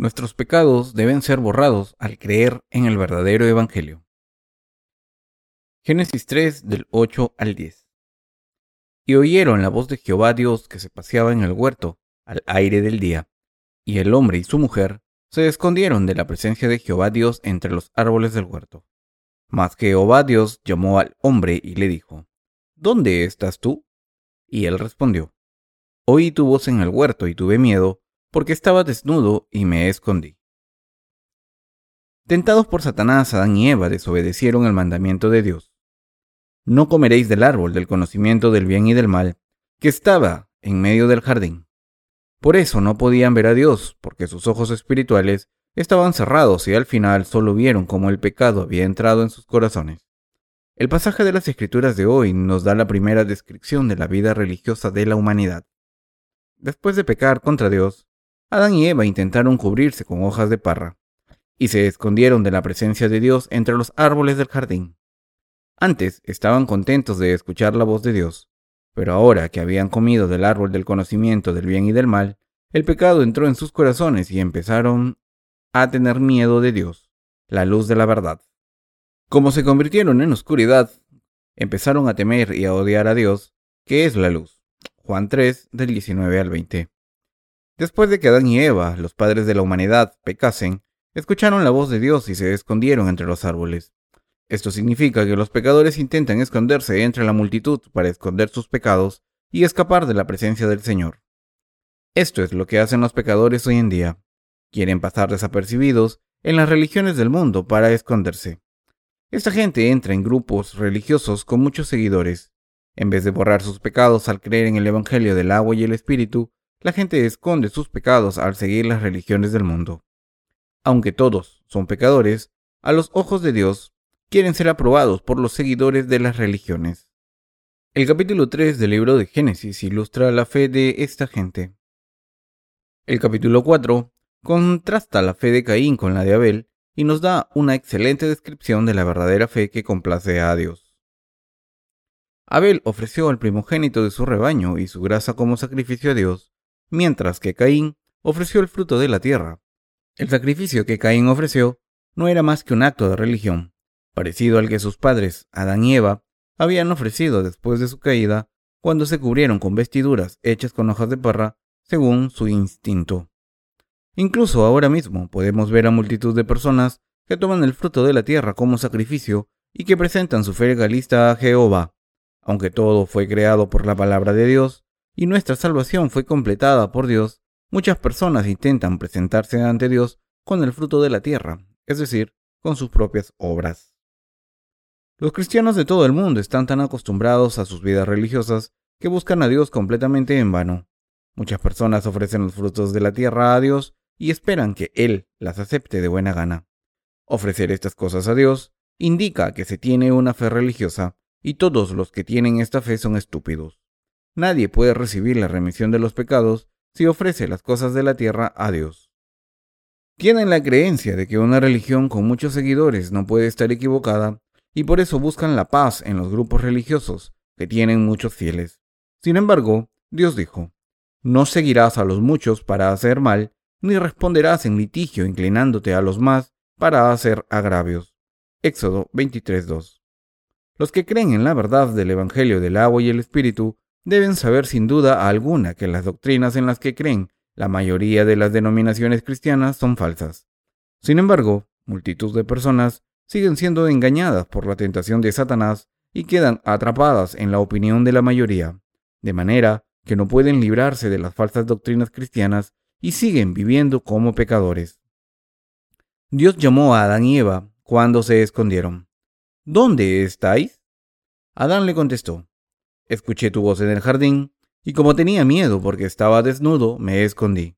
Nuestros pecados deben ser borrados al creer en el verdadero Evangelio. Génesis 3 del 8 al 10. Y oyeron la voz de Jehová Dios que se paseaba en el huerto al aire del día, y el hombre y su mujer se escondieron de la presencia de Jehová Dios entre los árboles del huerto. Mas Jehová Dios llamó al hombre y le dijo, ¿Dónde estás tú? Y él respondió, Oí tu voz en el huerto y tuve miedo, porque estaba desnudo y me escondí. Tentados por Satanás, Adán y Eva desobedecieron el mandamiento de Dios. No comeréis del árbol del conocimiento del bien y del mal, que estaba en medio del jardín. Por eso no podían ver a Dios, porque sus ojos espirituales estaban cerrados y al final solo vieron cómo el pecado había entrado en sus corazones. El pasaje de las Escrituras de hoy nos da la primera descripción de la vida religiosa de la humanidad. Después de pecar contra Dios, Adán y Eva intentaron cubrirse con hojas de parra, y se escondieron de la presencia de Dios entre los árboles del jardín. Antes estaban contentos de escuchar la voz de Dios, pero ahora que habían comido del árbol del conocimiento del bien y del mal, el pecado entró en sus corazones y empezaron a tener miedo de Dios, la luz de la verdad. Como se convirtieron en oscuridad, empezaron a temer y a odiar a Dios, que es la luz. Juan 3, del 19 al 20. Después de que Adán y Eva, los padres de la humanidad, pecasen, escucharon la voz de Dios y se escondieron entre los árboles. Esto significa que los pecadores intentan esconderse entre la multitud para esconder sus pecados y escapar de la presencia del Señor. Esto es lo que hacen los pecadores hoy en día. Quieren pasar desapercibidos en las religiones del mundo para esconderse. Esta gente entra en grupos religiosos con muchos seguidores. En vez de borrar sus pecados al creer en el Evangelio del agua y el Espíritu, la gente esconde sus pecados al seguir las religiones del mundo. Aunque todos son pecadores, a los ojos de Dios quieren ser aprobados por los seguidores de las religiones. El capítulo 3 del libro de Génesis ilustra la fe de esta gente. El capítulo 4 contrasta la fe de Caín con la de Abel y nos da una excelente descripción de la verdadera fe que complace a Dios. Abel ofreció al primogénito de su rebaño y su grasa como sacrificio a Dios, mientras que Caín ofreció el fruto de la tierra. El sacrificio que Caín ofreció no era más que un acto de religión, parecido al que sus padres, Adán y Eva, habían ofrecido después de su caída, cuando se cubrieron con vestiduras hechas con hojas de parra, según su instinto. Incluso ahora mismo podemos ver a multitud de personas que toman el fruto de la tierra como sacrificio y que presentan su fe legalista a Jehová. Aunque todo fue creado por la palabra de Dios, y nuestra salvación fue completada por Dios, muchas personas intentan presentarse ante Dios con el fruto de la tierra, es decir, con sus propias obras. Los cristianos de todo el mundo están tan acostumbrados a sus vidas religiosas que buscan a Dios completamente en vano. Muchas personas ofrecen los frutos de la tierra a Dios y esperan que Él las acepte de buena gana. Ofrecer estas cosas a Dios indica que se tiene una fe religiosa y todos los que tienen esta fe son estúpidos. Nadie puede recibir la remisión de los pecados si ofrece las cosas de la tierra a Dios. Tienen la creencia de que una religión con muchos seguidores no puede estar equivocada y por eso buscan la paz en los grupos religiosos, que tienen muchos fieles. Sin embargo, Dios dijo, no seguirás a los muchos para hacer mal, ni responderás en litigio inclinándote a los más para hacer agravios. Éxodo 23.2. Los que creen en la verdad del Evangelio del agua y el Espíritu deben saber sin duda alguna que las doctrinas en las que creen la mayoría de las denominaciones cristianas son falsas. Sin embargo, multitud de personas siguen siendo engañadas por la tentación de Satanás y quedan atrapadas en la opinión de la mayoría, de manera que no pueden librarse de las falsas doctrinas cristianas y siguen viviendo como pecadores. Dios llamó a Adán y Eva cuando se escondieron. ¿Dónde estáis? Adán le contestó, Escuché tu voz en el jardín, y como tenía miedo porque estaba desnudo, me escondí.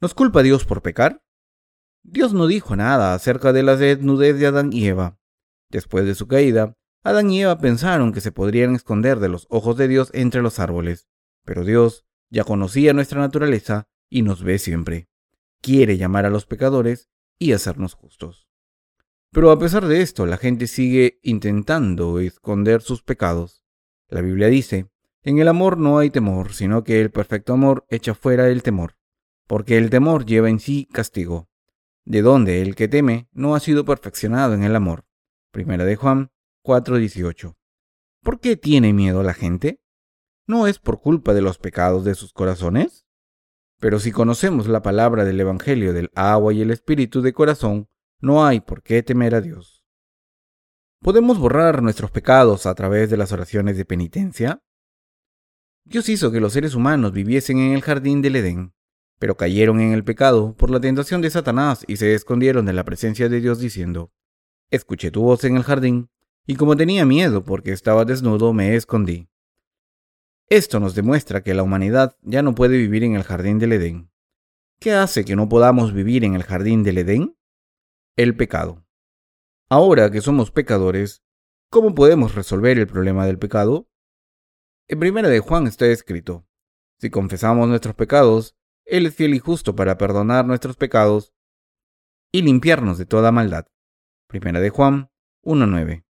¿Nos culpa Dios por pecar? Dios no dijo nada acerca de la desnudez de Adán y Eva. Después de su caída, Adán y Eva pensaron que se podrían esconder de los ojos de Dios entre los árboles, pero Dios ya conocía nuestra naturaleza y nos ve siempre. Quiere llamar a los pecadores y hacernos justos. Pero a pesar de esto, la gente sigue intentando esconder sus pecados. La Biblia dice, en el amor no hay temor, sino que el perfecto amor echa fuera el temor, porque el temor lleva en sí castigo, de donde el que teme no ha sido perfeccionado en el amor. Primera de Juan 4:18. ¿Por qué tiene miedo la gente? ¿No es por culpa de los pecados de sus corazones? Pero si conocemos la palabra del Evangelio del agua y el Espíritu de corazón, no hay por qué temer a Dios. ¿Podemos borrar nuestros pecados a través de las oraciones de penitencia? Dios hizo que los seres humanos viviesen en el jardín del Edén, pero cayeron en el pecado por la tentación de Satanás y se escondieron de la presencia de Dios diciendo, Escuché tu voz en el jardín, y como tenía miedo porque estaba desnudo, me escondí. Esto nos demuestra que la humanidad ya no puede vivir en el jardín del Edén. ¿Qué hace que no podamos vivir en el jardín del Edén? El pecado. Ahora que somos pecadores, ¿cómo podemos resolver el problema del pecado? En primera de Juan está escrito, si confesamos nuestros pecados, Él es fiel y justo para perdonar nuestros pecados y limpiarnos de toda maldad. Primera de Juan 1.9.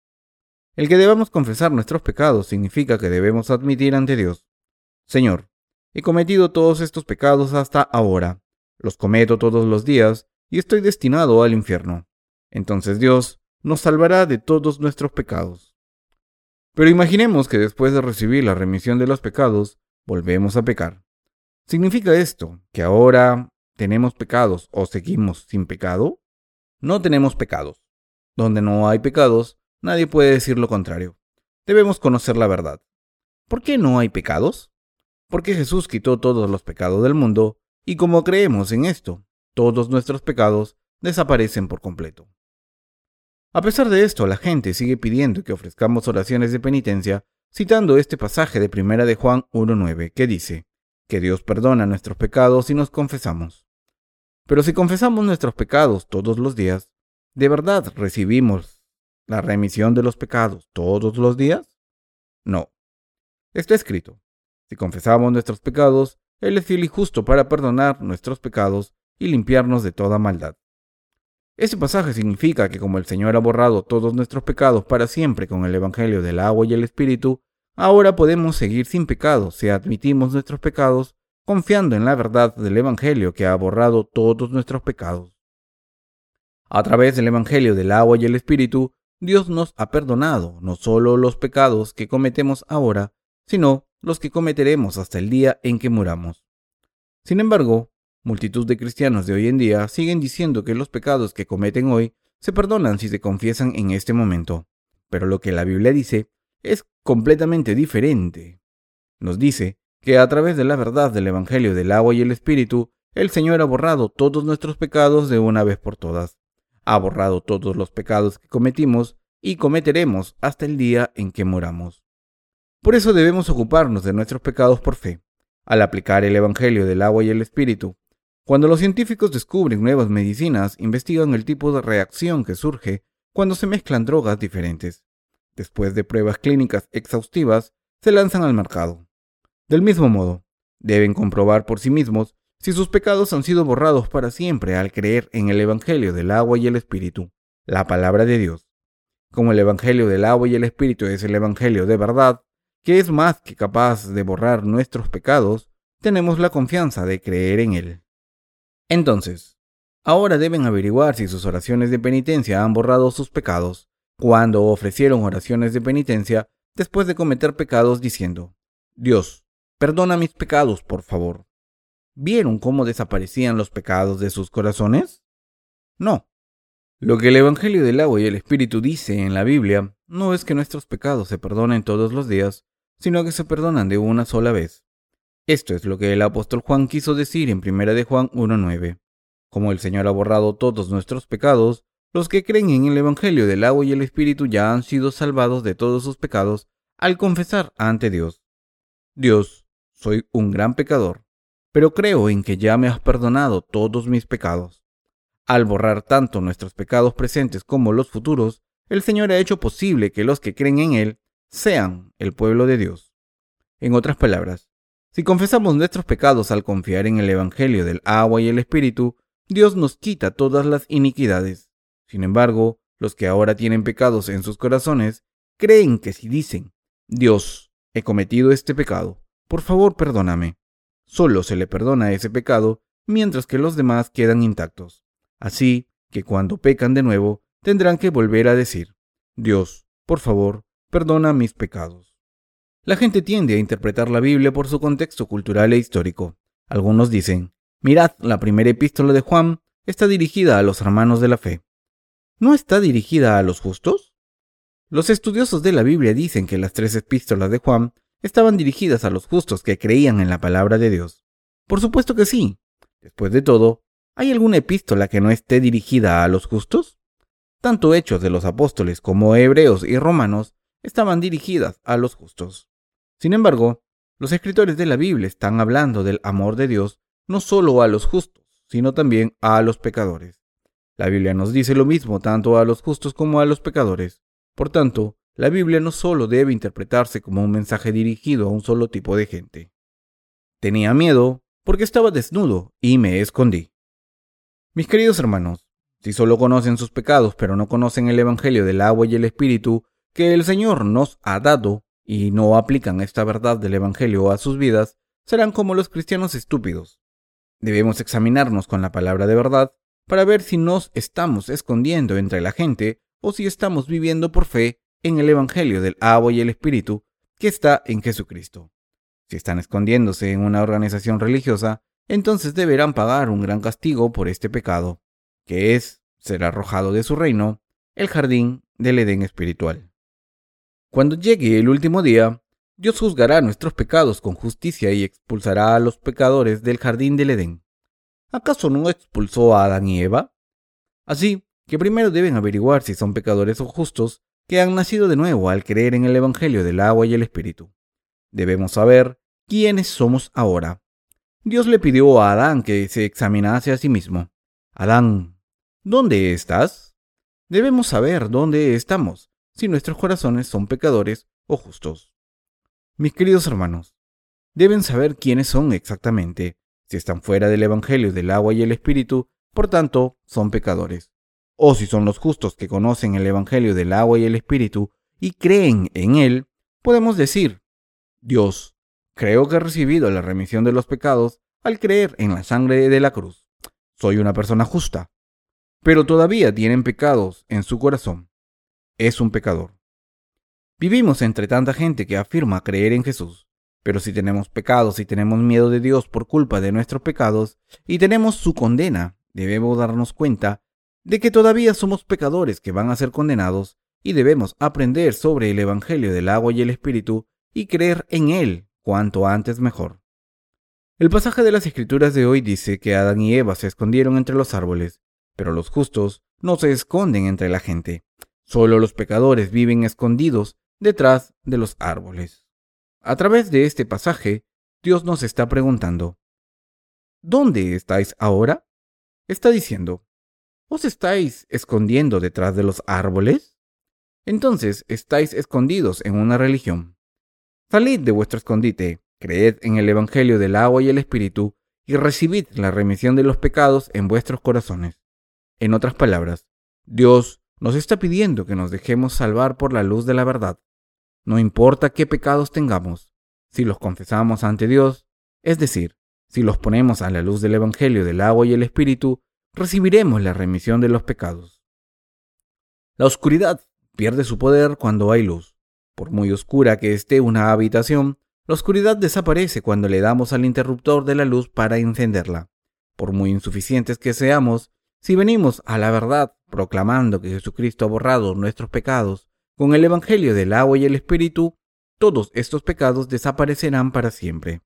El que debamos confesar nuestros pecados significa que debemos admitir ante Dios, Señor, he cometido todos estos pecados hasta ahora, los cometo todos los días y estoy destinado al infierno. Entonces Dios nos salvará de todos nuestros pecados. Pero imaginemos que después de recibir la remisión de los pecados, volvemos a pecar. ¿Significa esto que ahora tenemos pecados o seguimos sin pecado? No tenemos pecados. Donde no hay pecados, nadie puede decir lo contrario. Debemos conocer la verdad. ¿Por qué no hay pecados? Porque Jesús quitó todos los pecados del mundo, y como creemos en esto, todos nuestros pecados desaparecen por completo. A pesar de esto, la gente sigue pidiendo que ofrezcamos oraciones de penitencia, citando este pasaje de Primera de Juan 1.9, que dice, que Dios perdona nuestros pecados si nos confesamos. Pero si confesamos nuestros pecados todos los días, ¿de verdad recibimos la remisión de los pecados todos los días? No. Está escrito, si confesamos nuestros pecados, Él es fiel y justo para perdonar nuestros pecados y limpiarnos de toda maldad. Este pasaje significa que como el Señor ha borrado todos nuestros pecados para siempre con el Evangelio del agua y el Espíritu, ahora podemos seguir sin pecado si admitimos nuestros pecados confiando en la verdad del Evangelio que ha borrado todos nuestros pecados. A través del Evangelio del agua y el Espíritu, Dios nos ha perdonado no solo los pecados que cometemos ahora, sino los que cometeremos hasta el día en que muramos. Sin embargo, Multitud de cristianos de hoy en día siguen diciendo que los pecados que cometen hoy se perdonan si se confiesan en este momento. Pero lo que la Biblia dice es completamente diferente. Nos dice que a través de la verdad del Evangelio del agua y el Espíritu, el Señor ha borrado todos nuestros pecados de una vez por todas. Ha borrado todos los pecados que cometimos y cometeremos hasta el día en que moramos. Por eso debemos ocuparnos de nuestros pecados por fe. Al aplicar el Evangelio del agua y el Espíritu cuando los científicos descubren nuevas medicinas, investigan el tipo de reacción que surge cuando se mezclan drogas diferentes. Después de pruebas clínicas exhaustivas, se lanzan al mercado. Del mismo modo, deben comprobar por sí mismos si sus pecados han sido borrados para siempre al creer en el Evangelio del agua y el Espíritu, la palabra de Dios. Como el Evangelio del agua y el Espíritu es el Evangelio de verdad, que es más que capaz de borrar nuestros pecados, tenemos la confianza de creer en él. Entonces, ahora deben averiguar si sus oraciones de penitencia han borrado sus pecados, cuando ofrecieron oraciones de penitencia después de cometer pecados diciendo, Dios, perdona mis pecados, por favor. ¿Vieron cómo desaparecían los pecados de sus corazones? No. Lo que el Evangelio del agua y el Espíritu dice en la Biblia no es que nuestros pecados se perdonen todos los días, sino que se perdonan de una sola vez. Esto es lo que el apóstol Juan quiso decir en 1 de Juan 1.9. Como el Señor ha borrado todos nuestros pecados, los que creen en el Evangelio del agua y el Espíritu ya han sido salvados de todos sus pecados al confesar ante Dios. Dios, soy un gran pecador, pero creo en que ya me has perdonado todos mis pecados. Al borrar tanto nuestros pecados presentes como los futuros, el Señor ha hecho posible que los que creen en Él sean el pueblo de Dios. En otras palabras, si confesamos nuestros pecados al confiar en el Evangelio del agua y el Espíritu, Dios nos quita todas las iniquidades. Sin embargo, los que ahora tienen pecados en sus corazones creen que si dicen, Dios, he cometido este pecado, por favor perdóname, solo se le perdona ese pecado mientras que los demás quedan intactos. Así que cuando pecan de nuevo, tendrán que volver a decir, Dios, por favor, perdona mis pecados. La gente tiende a interpretar la Biblia por su contexto cultural e histórico. Algunos dicen, mirad, la primera epístola de Juan está dirigida a los hermanos de la fe. ¿No está dirigida a los justos? Los estudiosos de la Biblia dicen que las tres epístolas de Juan estaban dirigidas a los justos que creían en la palabra de Dios. Por supuesto que sí. Después de todo, ¿hay alguna epístola que no esté dirigida a los justos? Tanto Hechos de los Apóstoles como Hebreos y Romanos estaban dirigidas a los justos. Sin embargo, los escritores de la Biblia están hablando del amor de Dios no solo a los justos, sino también a los pecadores. La Biblia nos dice lo mismo tanto a los justos como a los pecadores. Por tanto, la Biblia no solo debe interpretarse como un mensaje dirigido a un solo tipo de gente. Tenía miedo porque estaba desnudo y me escondí. Mis queridos hermanos, si solo conocen sus pecados pero no conocen el Evangelio del agua y el Espíritu que el Señor nos ha dado y no aplican esta verdad del Evangelio a sus vidas, serán como los cristianos estúpidos. Debemos examinarnos con la palabra de verdad para ver si nos estamos escondiendo entre la gente o si estamos viviendo por fe en el Evangelio del agua y el Espíritu que está en Jesucristo. Si están escondiéndose en una organización religiosa, entonces deberán pagar un gran castigo por este pecado, que es ser arrojado de su reino, el jardín del Edén espiritual. Cuando llegue el último día, Dios juzgará nuestros pecados con justicia y expulsará a los pecadores del jardín del Edén. ¿Acaso no expulsó a Adán y Eva? Así que primero deben averiguar si son pecadores o justos que han nacido de nuevo al creer en el Evangelio del agua y el Espíritu. Debemos saber quiénes somos ahora. Dios le pidió a Adán que se examinase a sí mismo. Adán, ¿dónde estás? Debemos saber dónde estamos, si nuestros corazones son pecadores o justos. Mis queridos hermanos, deben saber quiénes son exactamente, si están fuera del Evangelio del agua y el Espíritu, por tanto, son pecadores o si son los justos que conocen el Evangelio del agua y el Espíritu y creen en él, podemos decir, Dios, creo que he recibido la remisión de los pecados al creer en la sangre de la cruz. Soy una persona justa, pero todavía tienen pecados en su corazón. Es un pecador. Vivimos entre tanta gente que afirma creer en Jesús, pero si tenemos pecados y tenemos miedo de Dios por culpa de nuestros pecados y tenemos su condena, debemos darnos cuenta de que todavía somos pecadores que van a ser condenados y debemos aprender sobre el Evangelio del agua y el Espíritu y creer en él cuanto antes mejor. El pasaje de las Escrituras de hoy dice que Adán y Eva se escondieron entre los árboles, pero los justos no se esconden entre la gente. Solo los pecadores viven escondidos detrás de los árboles. A través de este pasaje, Dios nos está preguntando, ¿Dónde estáis ahora? Está diciendo, ¿Os estáis escondiendo detrás de los árboles? Entonces estáis escondidos en una religión. Salid de vuestro escondite, creed en el Evangelio del agua y el Espíritu, y recibid la remisión de los pecados en vuestros corazones. En otras palabras, Dios nos está pidiendo que nos dejemos salvar por la luz de la verdad. No importa qué pecados tengamos, si los confesamos ante Dios, es decir, si los ponemos a la luz del Evangelio del agua y el Espíritu, recibiremos la remisión de los pecados. La oscuridad pierde su poder cuando hay luz. Por muy oscura que esté una habitación, la oscuridad desaparece cuando le damos al interruptor de la luz para encenderla. Por muy insuficientes que seamos, si venimos a la verdad proclamando que Jesucristo ha borrado nuestros pecados con el Evangelio del agua y el Espíritu, todos estos pecados desaparecerán para siempre.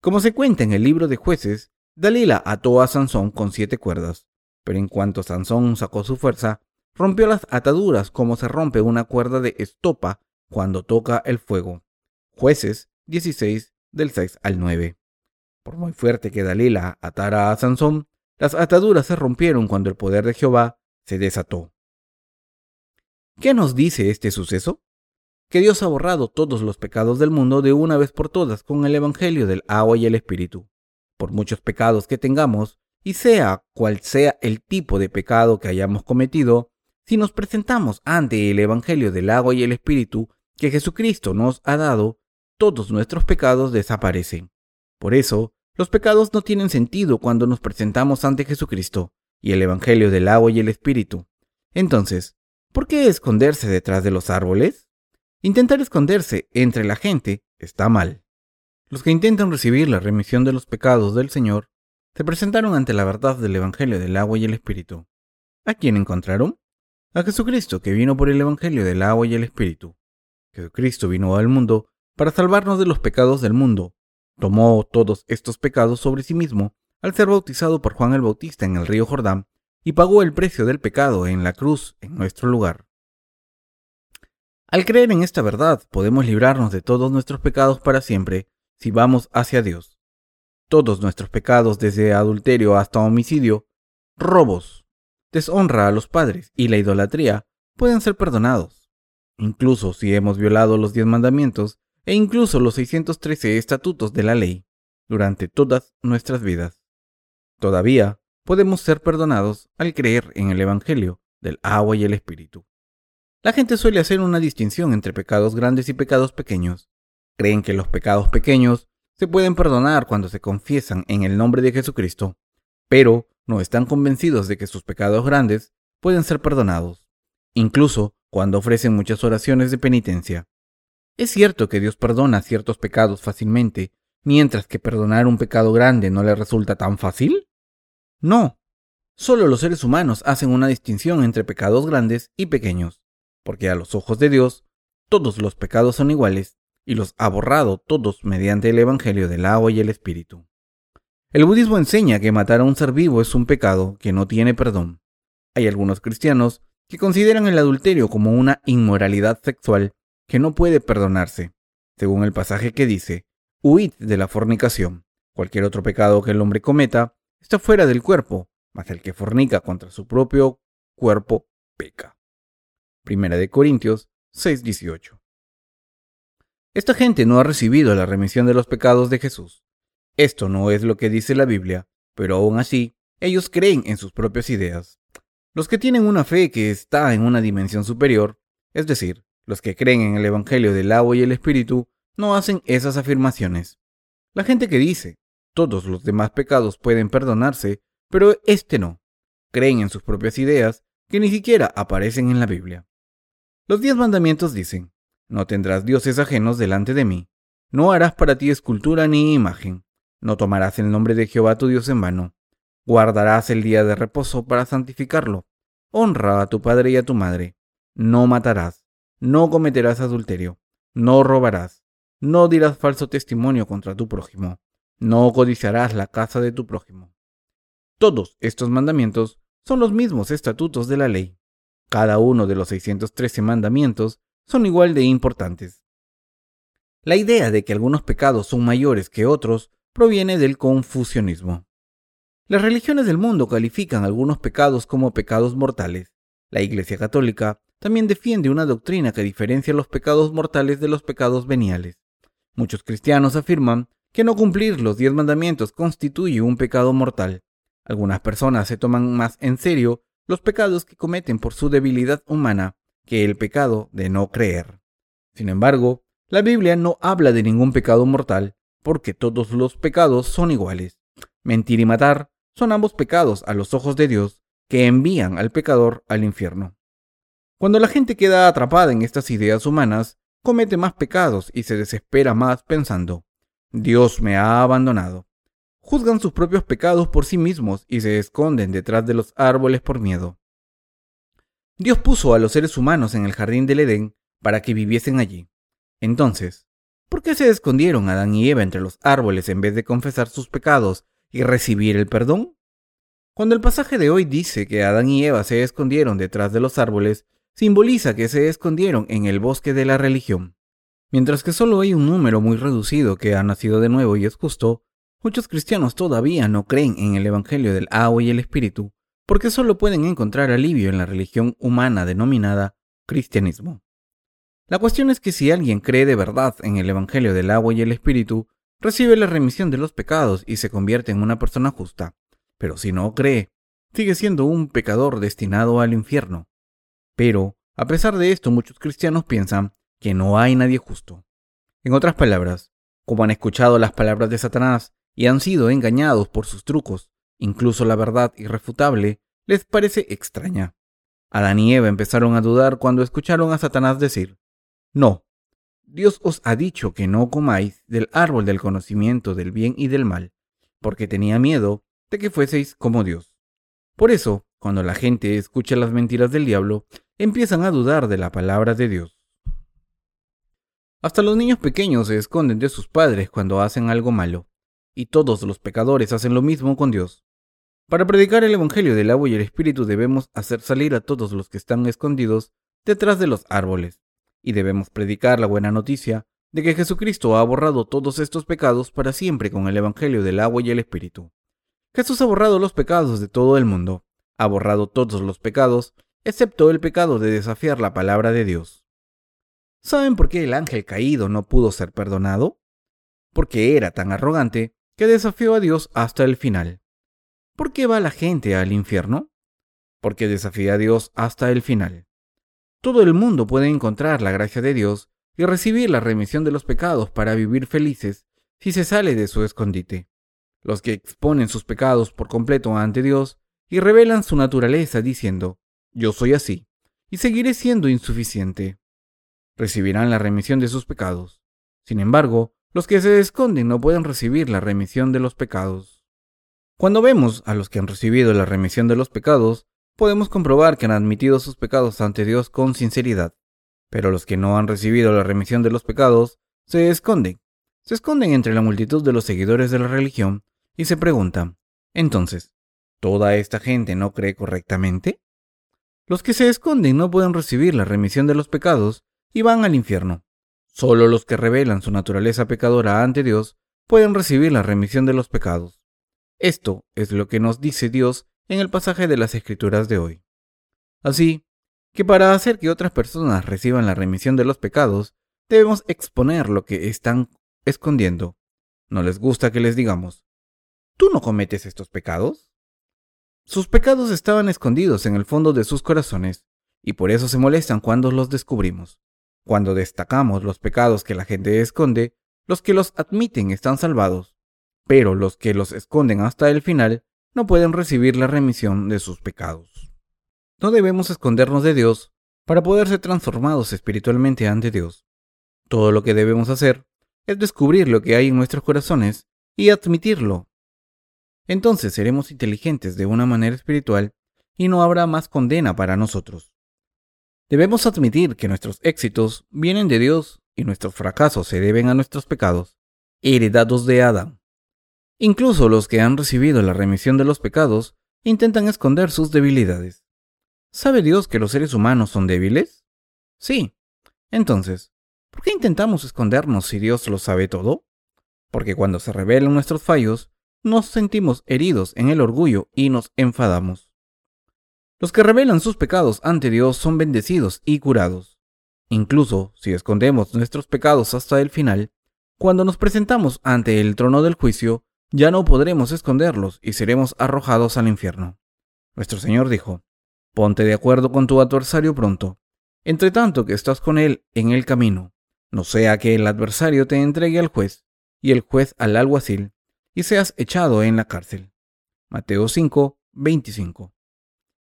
Como se cuenta en el libro de jueces, Dalila ató a Sansón con siete cuerdas, pero en cuanto Sansón sacó su fuerza, rompió las ataduras como se rompe una cuerda de estopa cuando toca el fuego. Jueces 16 del 6 al 9. Por muy fuerte que Dalila atara a Sansón, las ataduras se rompieron cuando el poder de Jehová se desató. ¿Qué nos dice este suceso? Que Dios ha borrado todos los pecados del mundo de una vez por todas con el Evangelio del agua y el Espíritu por muchos pecados que tengamos, y sea cual sea el tipo de pecado que hayamos cometido, si nos presentamos ante el Evangelio del agua y el Espíritu que Jesucristo nos ha dado, todos nuestros pecados desaparecen. Por eso, Los pecados no tienen sentido cuando nos presentamos ante Jesucristo y el Evangelio del agua y el Espíritu. Entonces, ¿por qué esconderse detrás de los árboles? Intentar esconderse entre la gente está mal. Los que intentan recibir la remisión de los pecados del Señor se presentaron ante la verdad del Evangelio del agua y el Espíritu. ¿A quién encontraron? A Jesucristo, que vino por el Evangelio del agua y el Espíritu. Jesucristo vino al mundo para salvarnos de los pecados del mundo. Tomó todos estos pecados sobre sí mismo al ser bautizado por Juan el Bautista en el río Jordán y pagó el precio del pecado en la cruz en nuestro lugar. Al creer en esta verdad podemos librarnos de todos nuestros pecados para siempre si vamos hacia Dios. Todos nuestros pecados, desde adulterio hasta homicidio, robos, deshonra a los padres y la idolatría, pueden ser perdonados. Incluso si hemos violado los diez mandamientos e incluso los 613 estatutos de la ley durante todas nuestras vidas. Todavía podemos ser perdonados al creer en el Evangelio del agua y el Espíritu. La gente suele hacer una distinción entre pecados grandes y pecados pequeños. Creen que los pecados pequeños se pueden perdonar cuando se confiesan en el nombre de Jesucristo, pero no están convencidos de que sus pecados grandes pueden ser perdonados, incluso cuando ofrecen muchas oraciones de penitencia. Es cierto que Dios perdona ciertos pecados fácilmente, mientras que perdonar un pecado grande no le resulta tan fácil. No, solo los seres humanos hacen una distinción entre pecados grandes y pequeños, porque a los ojos de Dios todos los pecados son iguales y los ha borrado todos mediante el Evangelio del agua y el Espíritu. El budismo enseña que matar a un ser vivo es un pecado que no tiene perdón. Hay algunos cristianos que consideran el adulterio como una inmoralidad sexual que no puede perdonarse, según el pasaje que dice, huid de la fornicación. Cualquier otro pecado que el hombre cometa está fuera del cuerpo, mas el que fornica contra su propio cuerpo peca. Primera de Corintios 6:18. Esta gente no ha recibido la remisión de los pecados de Jesús. Esto no es lo que dice la Biblia, pero aún así, ellos creen en sus propias ideas. Los que tienen una fe que está en una dimensión superior, es decir, los que creen en el Evangelio del agua y el Espíritu, no hacen esas afirmaciones. La gente que dice, todos los demás pecados pueden perdonarse, pero este no. Creen en sus propias ideas que ni siquiera aparecen en la Biblia. Los diez mandamientos dicen, no tendrás dioses ajenos delante de mí, no harás para ti escultura ni imagen, no tomarás el nombre de Jehová tu Dios en vano, guardarás el día de reposo para santificarlo, honra a tu padre y a tu madre, no matarás, no cometerás adulterio, no robarás, no dirás falso testimonio contra tu prójimo, no codiciarás la casa de tu prójimo. Todos estos mandamientos son los mismos estatutos de la ley. Cada uno de los 613 mandamientos son igual de importantes. La idea de que algunos pecados son mayores que otros proviene del confucianismo. Las religiones del mundo califican algunos pecados como pecados mortales. La Iglesia Católica también defiende una doctrina que diferencia los pecados mortales de los pecados veniales. Muchos cristianos afirman que no cumplir los diez mandamientos constituye un pecado mortal. Algunas personas se toman más en serio los pecados que cometen por su debilidad humana que el pecado de no creer. Sin embargo, la Biblia no habla de ningún pecado mortal porque todos los pecados son iguales. Mentir y matar son ambos pecados a los ojos de Dios que envían al pecador al infierno. Cuando la gente queda atrapada en estas ideas humanas, comete más pecados y se desespera más pensando, Dios me ha abandonado. Juzgan sus propios pecados por sí mismos y se esconden detrás de los árboles por miedo. Dios puso a los seres humanos en el jardín del Edén para que viviesen allí. Entonces, ¿por qué se escondieron Adán y Eva entre los árboles en vez de confesar sus pecados y recibir el perdón? Cuando el pasaje de hoy dice que Adán y Eva se escondieron detrás de los árboles, simboliza que se escondieron en el bosque de la religión. Mientras que solo hay un número muy reducido que ha nacido de nuevo y es justo, muchos cristianos todavía no creen en el Evangelio del agua y el Espíritu, porque solo pueden encontrar alivio en la religión humana denominada cristianismo. La cuestión es que si alguien cree de verdad en el Evangelio del agua y el Espíritu, recibe la remisión de los pecados y se convierte en una persona justa, pero si no cree, sigue siendo un pecador destinado al infierno. Pero, a pesar de esto, muchos cristianos piensan que no hay nadie justo. En otras palabras, como han escuchado las palabras de Satanás y han sido engañados por sus trucos, incluso la verdad irrefutable les parece extraña. Adán y Eva empezaron a dudar cuando escucharon a Satanás decir, No, Dios os ha dicho que no comáis del árbol del conocimiento del bien y del mal, porque tenía miedo de que fueseis como Dios. Por eso, cuando la gente escucha las mentiras del diablo, empiezan a dudar de la palabra de Dios. Hasta los niños pequeños se esconden de sus padres cuando hacen algo malo, y todos los pecadores hacen lo mismo con Dios. Para predicar el Evangelio del agua y el Espíritu debemos hacer salir a todos los que están escondidos detrás de los árboles, y debemos predicar la buena noticia de que Jesucristo ha borrado todos estos pecados para siempre con el Evangelio del agua y el Espíritu. Jesús ha borrado los pecados de todo el mundo, ha borrado todos los pecados, excepto el pecado de desafiar la palabra de Dios. ¿Saben por qué el ángel caído no pudo ser perdonado? Porque era tan arrogante que desafió a Dios hasta el final. ¿Por qué va la gente al infierno? Porque desafía a Dios hasta el final. Todo el mundo puede encontrar la gracia de Dios y recibir la remisión de los pecados para vivir felices si se sale de su escondite. Los que exponen sus pecados por completo ante Dios y revelan su naturaleza diciendo, yo soy así, y seguiré siendo insuficiente. Recibirán la remisión de sus pecados. Sin embargo, los que se esconden no pueden recibir la remisión de los pecados. Cuando vemos a los que han recibido la remisión de los pecados, podemos comprobar que han admitido sus pecados ante Dios con sinceridad. Pero los que no han recibido la remisión de los pecados se esconden. Se esconden entre la multitud de los seguidores de la religión y se preguntan, entonces, ¿toda esta gente no cree correctamente? Los que se esconden no pueden recibir la remisión de los pecados y van al infierno. Solo los que revelan su naturaleza pecadora ante Dios pueden recibir la remisión de los pecados. Esto es lo que nos dice Dios en el pasaje de las Escrituras de hoy. Así que para hacer que otras personas reciban la remisión de los pecados, debemos exponer lo que están escondiendo. ¿No les gusta que les digamos, ¿tú no cometes estos pecados? Sus pecados estaban escondidos en el fondo de sus corazones, y por eso se molestan cuando los descubrimos. Cuando destacamos los pecados que la gente esconde, los que los admiten están salvados, pero los que los esconden hasta el final no pueden recibir la remisión de sus pecados. No debemos escondernos de Dios para poder ser transformados espiritualmente ante Dios. Todo lo que debemos hacer es descubrir lo que hay en nuestros corazones y admitirlo. Entonces seremos inteligentes de una manera espiritual y no habrá más condena para nosotros. Debemos admitir que nuestros éxitos vienen de Dios y nuestros fracasos se deben a nuestros pecados, heredados de Adán. Incluso los que han recibido la remisión de los pecados intentan esconder sus debilidades. ¿Sabe Dios que los seres humanos son débiles? Sí. Entonces, ¿por qué intentamos escondernos si Dios lo sabe todo? Porque cuando se revelan nuestros fallos, nos sentimos heridos en el orgullo y nos enfadamos. Los que revelan sus pecados ante Dios son bendecidos y curados. Incluso si escondemos nuestros pecados hasta el final, cuando nos presentamos ante el trono del juicio, ya no podremos esconderlos y seremos arrojados al infierno. Nuestro Señor dijo, Ponte de acuerdo con tu adversario pronto, entre tanto que estás con él en el camino, no sea que el adversario te entregue al juez y el juez al alguacil, y seas echado en la cárcel. Mateo 5, 25.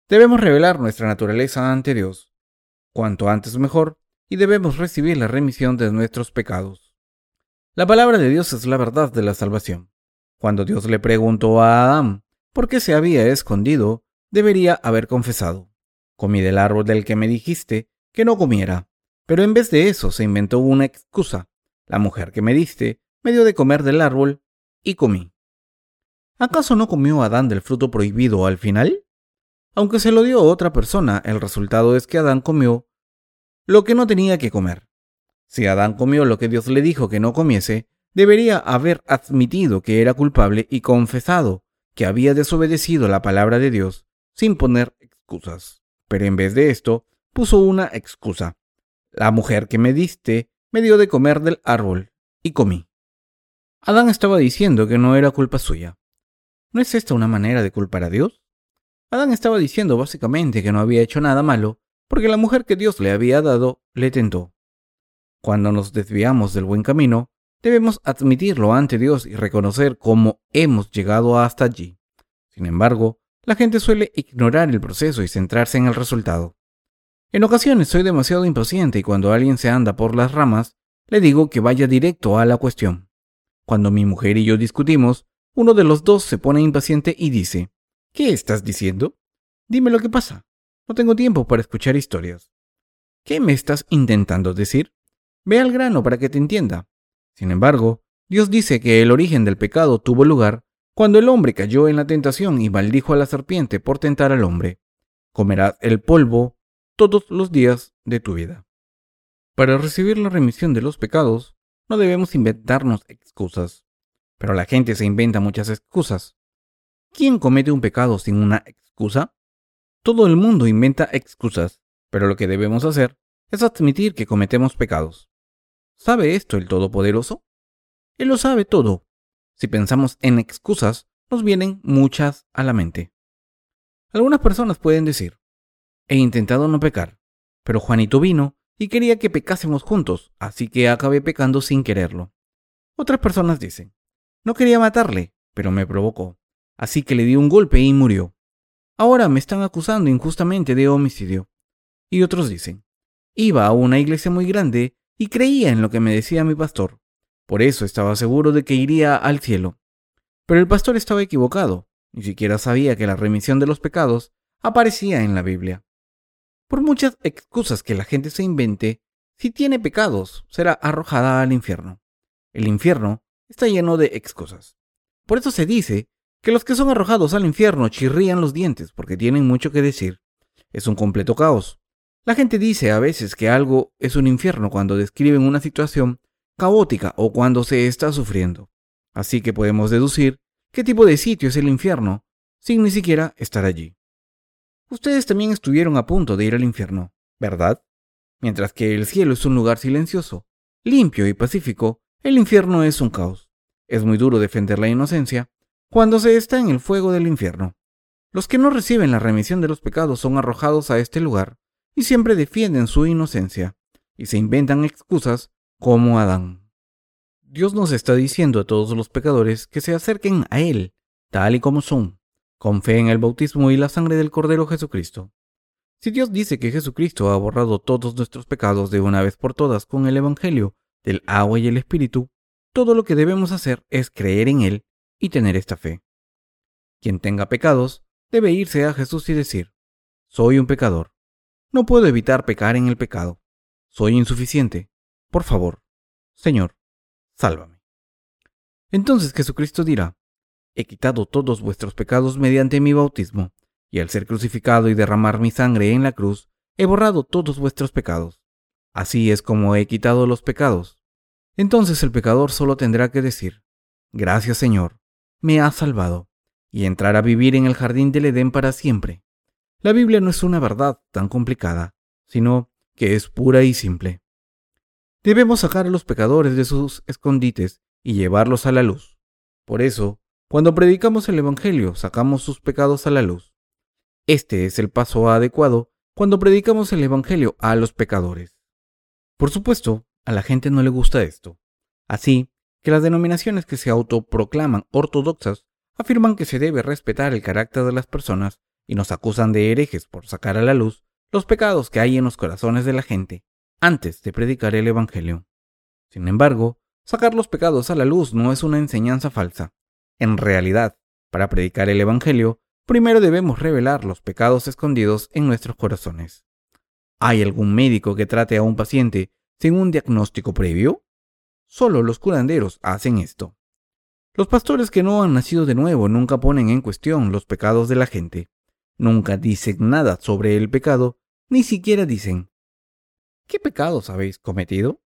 Debemos revelar nuestra naturaleza ante Dios, cuanto antes mejor, y debemos recibir la remisión de nuestros pecados. La palabra de Dios es la verdad de la salvación. Cuando Dios le preguntó a Adán por qué se había escondido, debería haber confesado, comí del árbol del que me dijiste que no comiera. Pero en vez de eso se inventó una excusa. La mujer que me diste me dio de comer del árbol y comí. ¿Acaso no comió Adán del fruto prohibido al final? Aunque se lo dio otra persona, el resultado es que Adán comió lo que no tenía que comer. Si Adán comió lo que Dios le dijo que no comiese, debería haber admitido que era culpable y confesado que había desobedecido la palabra de Dios sin poner excusas. Pero en vez de esto, puso una excusa. La mujer que me diste me dio de comer del árbol y comí. Adán estaba diciendo que no era culpa suya. ¿No es esta una manera de culpar a Dios? Adán estaba diciendo básicamente que no había hecho nada malo porque la mujer que Dios le había dado le tentó. Cuando nos desviamos del buen camino, Debemos admitirlo ante Dios y reconocer cómo hemos llegado hasta allí. Sin embargo, la gente suele ignorar el proceso y centrarse en el resultado. En ocasiones soy demasiado impaciente y cuando alguien se anda por las ramas, le digo que vaya directo a la cuestión. Cuando mi mujer y yo discutimos, uno de los dos se pone impaciente y dice, ¿Qué estás diciendo? Dime lo que pasa. No tengo tiempo para escuchar historias. ¿Qué me estás intentando decir? Ve al grano para que te entienda. Sin embargo, Dios dice que el origen del pecado tuvo lugar cuando el hombre cayó en la tentación y maldijo a la serpiente por tentar al hombre. Comerás el polvo todos los días de tu vida. Para recibir la remisión de los pecados, no debemos inventarnos excusas. Pero la gente se inventa muchas excusas. ¿Quién comete un pecado sin una excusa? Todo el mundo inventa excusas, pero lo que debemos hacer es admitir que cometemos pecados. ¿Sabe esto el Todopoderoso? Él lo sabe todo. Si pensamos en excusas, nos vienen muchas a la mente. Algunas personas pueden decir, he intentado no pecar, pero Juanito vino y quería que pecásemos juntos, así que acabé pecando sin quererlo. Otras personas dicen, no quería matarle, pero me provocó, así que le di un golpe y murió. Ahora me están acusando injustamente de homicidio. Y otros dicen, iba a una iglesia muy grande y creía en lo que me decía mi pastor. Por eso estaba seguro de que iría al cielo. Pero el pastor estaba equivocado, ni siquiera sabía que la remisión de los pecados aparecía en la Biblia. Por muchas excusas que la gente se invente, si tiene pecados, será arrojada al infierno. El infierno está lleno de excusas. Por eso se dice que los que son arrojados al infierno chirrían los dientes porque tienen mucho que decir. Es un completo caos. La gente dice a veces que algo es un infierno cuando describen una situación caótica o cuando se está sufriendo. Así que podemos deducir qué tipo de sitio es el infierno sin ni siquiera estar allí. Ustedes también estuvieron a punto de ir al infierno, ¿verdad? Mientras que el cielo es un lugar silencioso, limpio y pacífico, el infierno es un caos. Es muy duro defender la inocencia cuando se está en el fuego del infierno. Los que no reciben la remisión de los pecados son arrojados a este lugar y siempre defienden su inocencia y se inventan excusas como Adán. Dios nos está diciendo a todos los pecadores que se acerquen a Él, tal y como son, con fe en el bautismo y la sangre del Cordero Jesucristo. Si Dios dice que Jesucristo ha borrado todos nuestros pecados de una vez por todas con el Evangelio del agua y el Espíritu, todo lo que debemos hacer es creer en Él y tener esta fe. Quien tenga pecados debe irse a Jesús y decir, soy un pecador, no puedo evitar pecar en el pecado. Soy insuficiente. Por favor, Señor, sálvame. Entonces Jesucristo dirá, he quitado todos vuestros pecados mediante mi bautismo, y al ser crucificado y derramar mi sangre en la cruz, he borrado todos vuestros pecados. Así es como he quitado los pecados. Entonces el pecador solo tendrá que decir, Gracias Señor, me has salvado, y entrar a vivir en el jardín del Edén para siempre. La Biblia no es una verdad tan complicada, sino que es pura y simple. Debemos sacar a los pecadores de sus escondites y llevarlos a la luz. Por eso, cuando predicamos el Evangelio, sacamos sus pecados a la luz. Este es el paso adecuado cuando predicamos el Evangelio a los pecadores. Por supuesto, a la gente no le gusta esto. Así que las denominaciones que se autoproclaman ortodoxas afirman que se debe respetar el carácter de las personas y nos acusan de herejes por sacar a la luz los pecados que hay en los corazones de la gente antes de predicar el Evangelio. Sin embargo, sacar los pecados a la luz no es una enseñanza falsa. En realidad, para predicar el Evangelio, primero debemos revelar los pecados escondidos en nuestros corazones. ¿Hay algún médico que trate a un paciente sin un diagnóstico previo? Solo los curanderos hacen esto. Los pastores que no han nacido de nuevo nunca ponen en cuestión los pecados de la gente. Nunca dicen nada sobre el pecado, ni siquiera dicen, ¿qué pecados habéis cometido?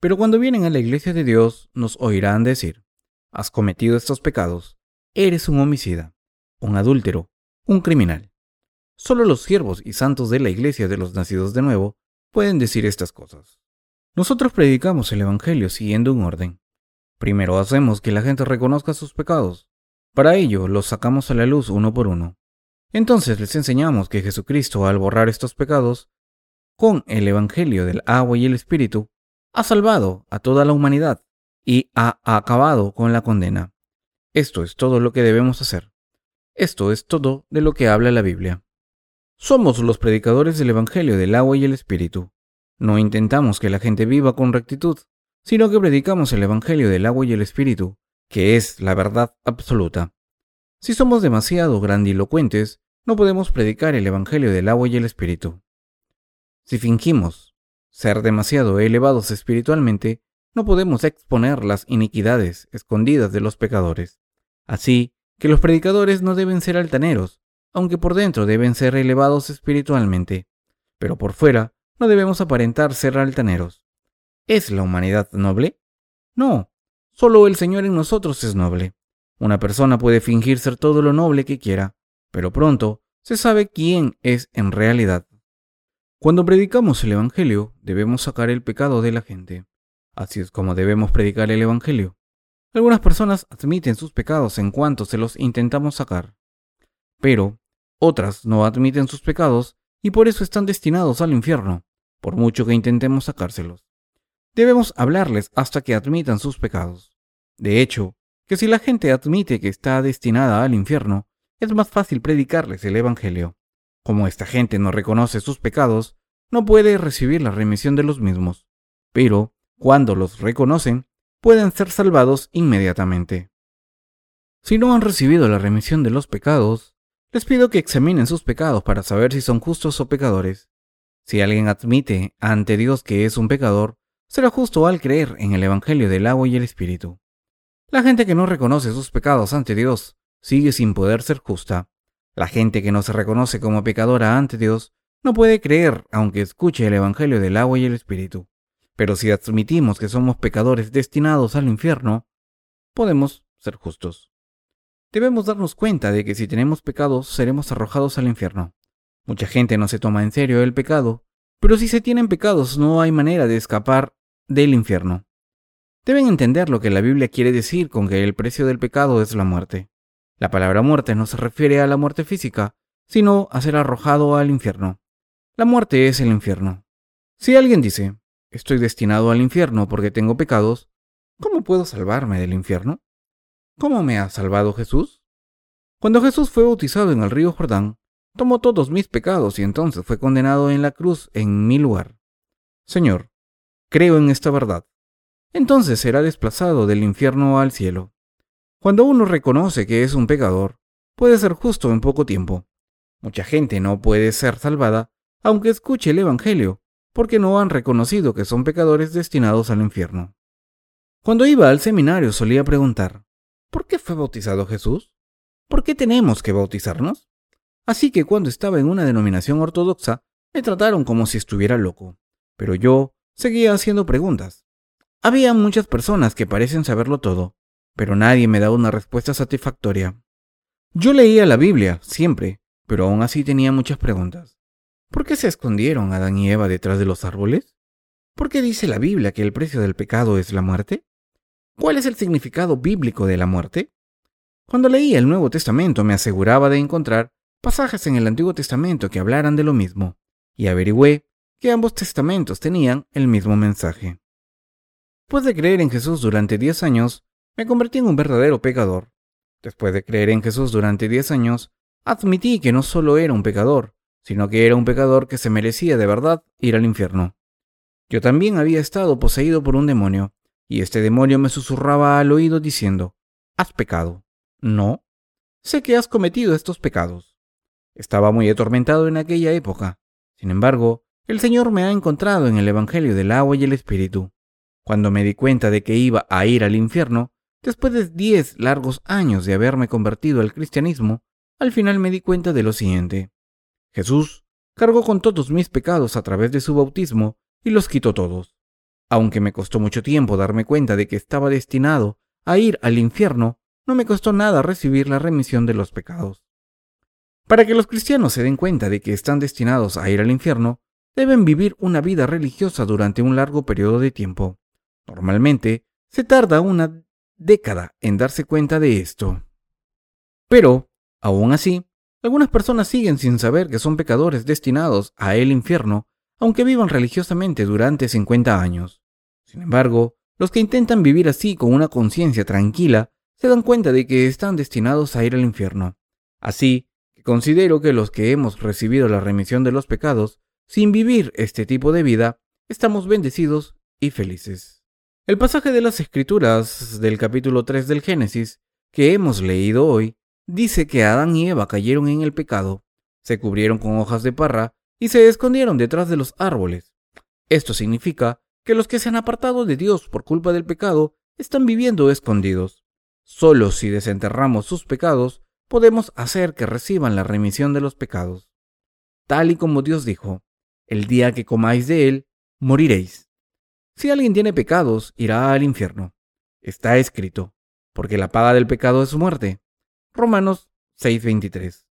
Pero cuando vienen a la iglesia de Dios, nos oirán decir, has cometido estos pecados, eres un homicida, un adúltero, un criminal. Solo los siervos y santos de la iglesia de los nacidos de nuevo pueden decir estas cosas. Nosotros predicamos el Evangelio siguiendo un orden. Primero hacemos que la gente reconozca sus pecados. Para ello los sacamos a la luz uno por uno. Entonces les enseñamos que Jesucristo, al borrar estos pecados, con el Evangelio del agua y el Espíritu, ha salvado a toda la humanidad y ha acabado con la condena. Esto es todo lo que debemos hacer. Esto es todo de lo que habla la Biblia. Somos los predicadores del Evangelio del agua y el Espíritu. No intentamos que la gente viva con rectitud, sino que predicamos el Evangelio del agua y el Espíritu, que es la verdad absoluta. Si somos demasiado grandilocuentes, no podemos predicar el Evangelio del agua y el Espíritu. Si fingimos ser demasiado elevados espiritualmente, no podemos exponer las iniquidades escondidas de los pecadores. Así que los predicadores no deben ser altaneros, aunque por dentro deben ser elevados espiritualmente, pero por fuera no debemos aparentar ser altaneros. ¿Es la humanidad noble? No, solo el Señor en nosotros es noble. Una persona puede fingir ser todo lo noble que quiera, pero pronto se sabe quién es en realidad. Cuando predicamos el Evangelio, debemos sacar el pecado de la gente. Así es como debemos predicar el Evangelio. Algunas personas admiten sus pecados en cuanto se los intentamos sacar, pero otras no admiten sus pecados y por eso están destinados al infierno, por mucho que intentemos sacárselos. Debemos hablarles hasta que admitan sus pecados. De hecho, que si la gente admite que está destinada al infierno, es más fácil predicarles el Evangelio. Como esta gente no reconoce sus pecados, no puede recibir la remisión de los mismos. Pero, cuando los reconocen, pueden ser salvados inmediatamente. Si no han recibido la remisión de los pecados, les pido que examinen sus pecados para saber si son justos o pecadores. Si alguien admite ante Dios que es un pecador, será justo al creer en el Evangelio del agua y el Espíritu. La gente que no reconoce sus pecados ante Dios sigue sin poder ser justa. La gente que no se reconoce como pecadora ante Dios no puede creer aunque escuche el Evangelio del agua y el Espíritu. Pero si admitimos que somos pecadores destinados al infierno, podemos ser justos. Debemos darnos cuenta de que si tenemos pecados seremos arrojados al infierno. Mucha gente no se toma en serio el pecado, pero si se tienen pecados no hay manera de escapar del infierno. Deben entender lo que la Biblia quiere decir con que el precio del pecado es la muerte. La palabra muerte no se refiere a la muerte física, sino a ser arrojado al infierno. La muerte es el infierno. Si alguien dice, estoy destinado al infierno porque tengo pecados, ¿cómo puedo salvarme del infierno? ¿Cómo me ha salvado Jesús? Cuando Jesús fue bautizado en el río Jordán, tomó todos mis pecados y entonces fue condenado en la cruz en mi lugar. Señor, creo en esta verdad entonces será desplazado del infierno al cielo. Cuando uno reconoce que es un pecador, puede ser justo en poco tiempo. Mucha gente no puede ser salvada aunque escuche el Evangelio, porque no han reconocido que son pecadores destinados al infierno. Cuando iba al seminario solía preguntar, ¿por qué fue bautizado Jesús? ¿Por qué tenemos que bautizarnos? Así que cuando estaba en una denominación ortodoxa, me trataron como si estuviera loco, pero yo seguía haciendo preguntas. Había muchas personas que parecen saberlo todo, pero nadie me daba una respuesta satisfactoria. Yo leía la Biblia, siempre, pero aún así tenía muchas preguntas. ¿Por qué se escondieron Adán y Eva detrás de los árboles? ¿Por qué dice la Biblia que el precio del pecado es la muerte? ¿Cuál es el significado bíblico de la muerte? Cuando leía el Nuevo Testamento me aseguraba de encontrar pasajes en el Antiguo Testamento que hablaran de lo mismo, y averigüé que ambos testamentos tenían el mismo mensaje. Después de creer en Jesús durante 10 años, me convertí en un verdadero pecador. Después de creer en Jesús durante 10 años, admití que no solo era un pecador, sino que era un pecador que se merecía de verdad ir al infierno. Yo también había estado poseído por un demonio, y este demonio me susurraba al oído diciendo, Has pecado. No. Sé que has cometido estos pecados. Estaba muy atormentado en aquella época. Sin embargo, el Señor me ha encontrado en el Evangelio del agua y el Espíritu. Cuando me di cuenta de que iba a ir al infierno, después de diez largos años de haberme convertido al cristianismo, al final me di cuenta de lo siguiente. Jesús cargó con todos mis pecados a través de su bautismo y los quitó todos. Aunque me costó mucho tiempo darme cuenta de que estaba destinado a ir al infierno, no me costó nada recibir la remisión de los pecados. Para que los cristianos se den cuenta de que están destinados a ir al infierno, deben vivir una vida religiosa durante un largo periodo de tiempo. Normalmente se tarda una década en darse cuenta de esto. Pero, aún así, algunas personas siguen sin saber que son pecadores destinados a el infierno, aunque vivan religiosamente durante 50 años. Sin embargo, Los que intentan vivir así con una conciencia tranquila se dan cuenta de que están destinados a ir al infierno. Así que considero que los que hemos recibido la remisión de los pecados, sin vivir este tipo de vida, estamos bendecidos y felices. El pasaje de las Escrituras del capítulo 3 del Génesis que hemos leído hoy dice que Adán y Eva cayeron en el pecado, se cubrieron con hojas de parra y se escondieron detrás de los árboles. Esto significa que los que se han apartado de Dios por culpa del pecado están viviendo escondidos. Solo si desenterramos sus pecados podemos hacer que reciban la remisión de los pecados. Tal y como Dios dijo, el día que comáis de él, moriréis. Si alguien tiene pecados, irá al infierno. Está escrito, porque la paga del pecado es muerte. Romanos 6:23.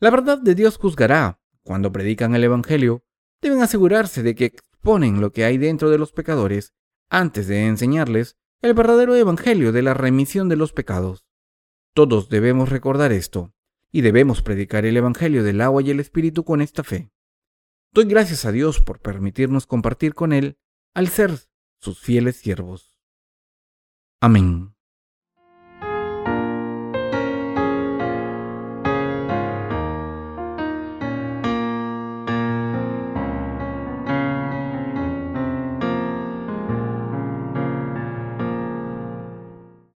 La verdad de Dios juzgará. Cuando predican el Evangelio, deben asegurarse de que exponen lo que hay dentro de los pecadores antes de enseñarles el verdadero Evangelio de la remisión de los pecados. Todos debemos recordar esto, y debemos predicar el Evangelio del agua y el Espíritu con esta fe. Doy gracias a Dios por permitirnos compartir con Él al ser sus fieles siervos. Amén.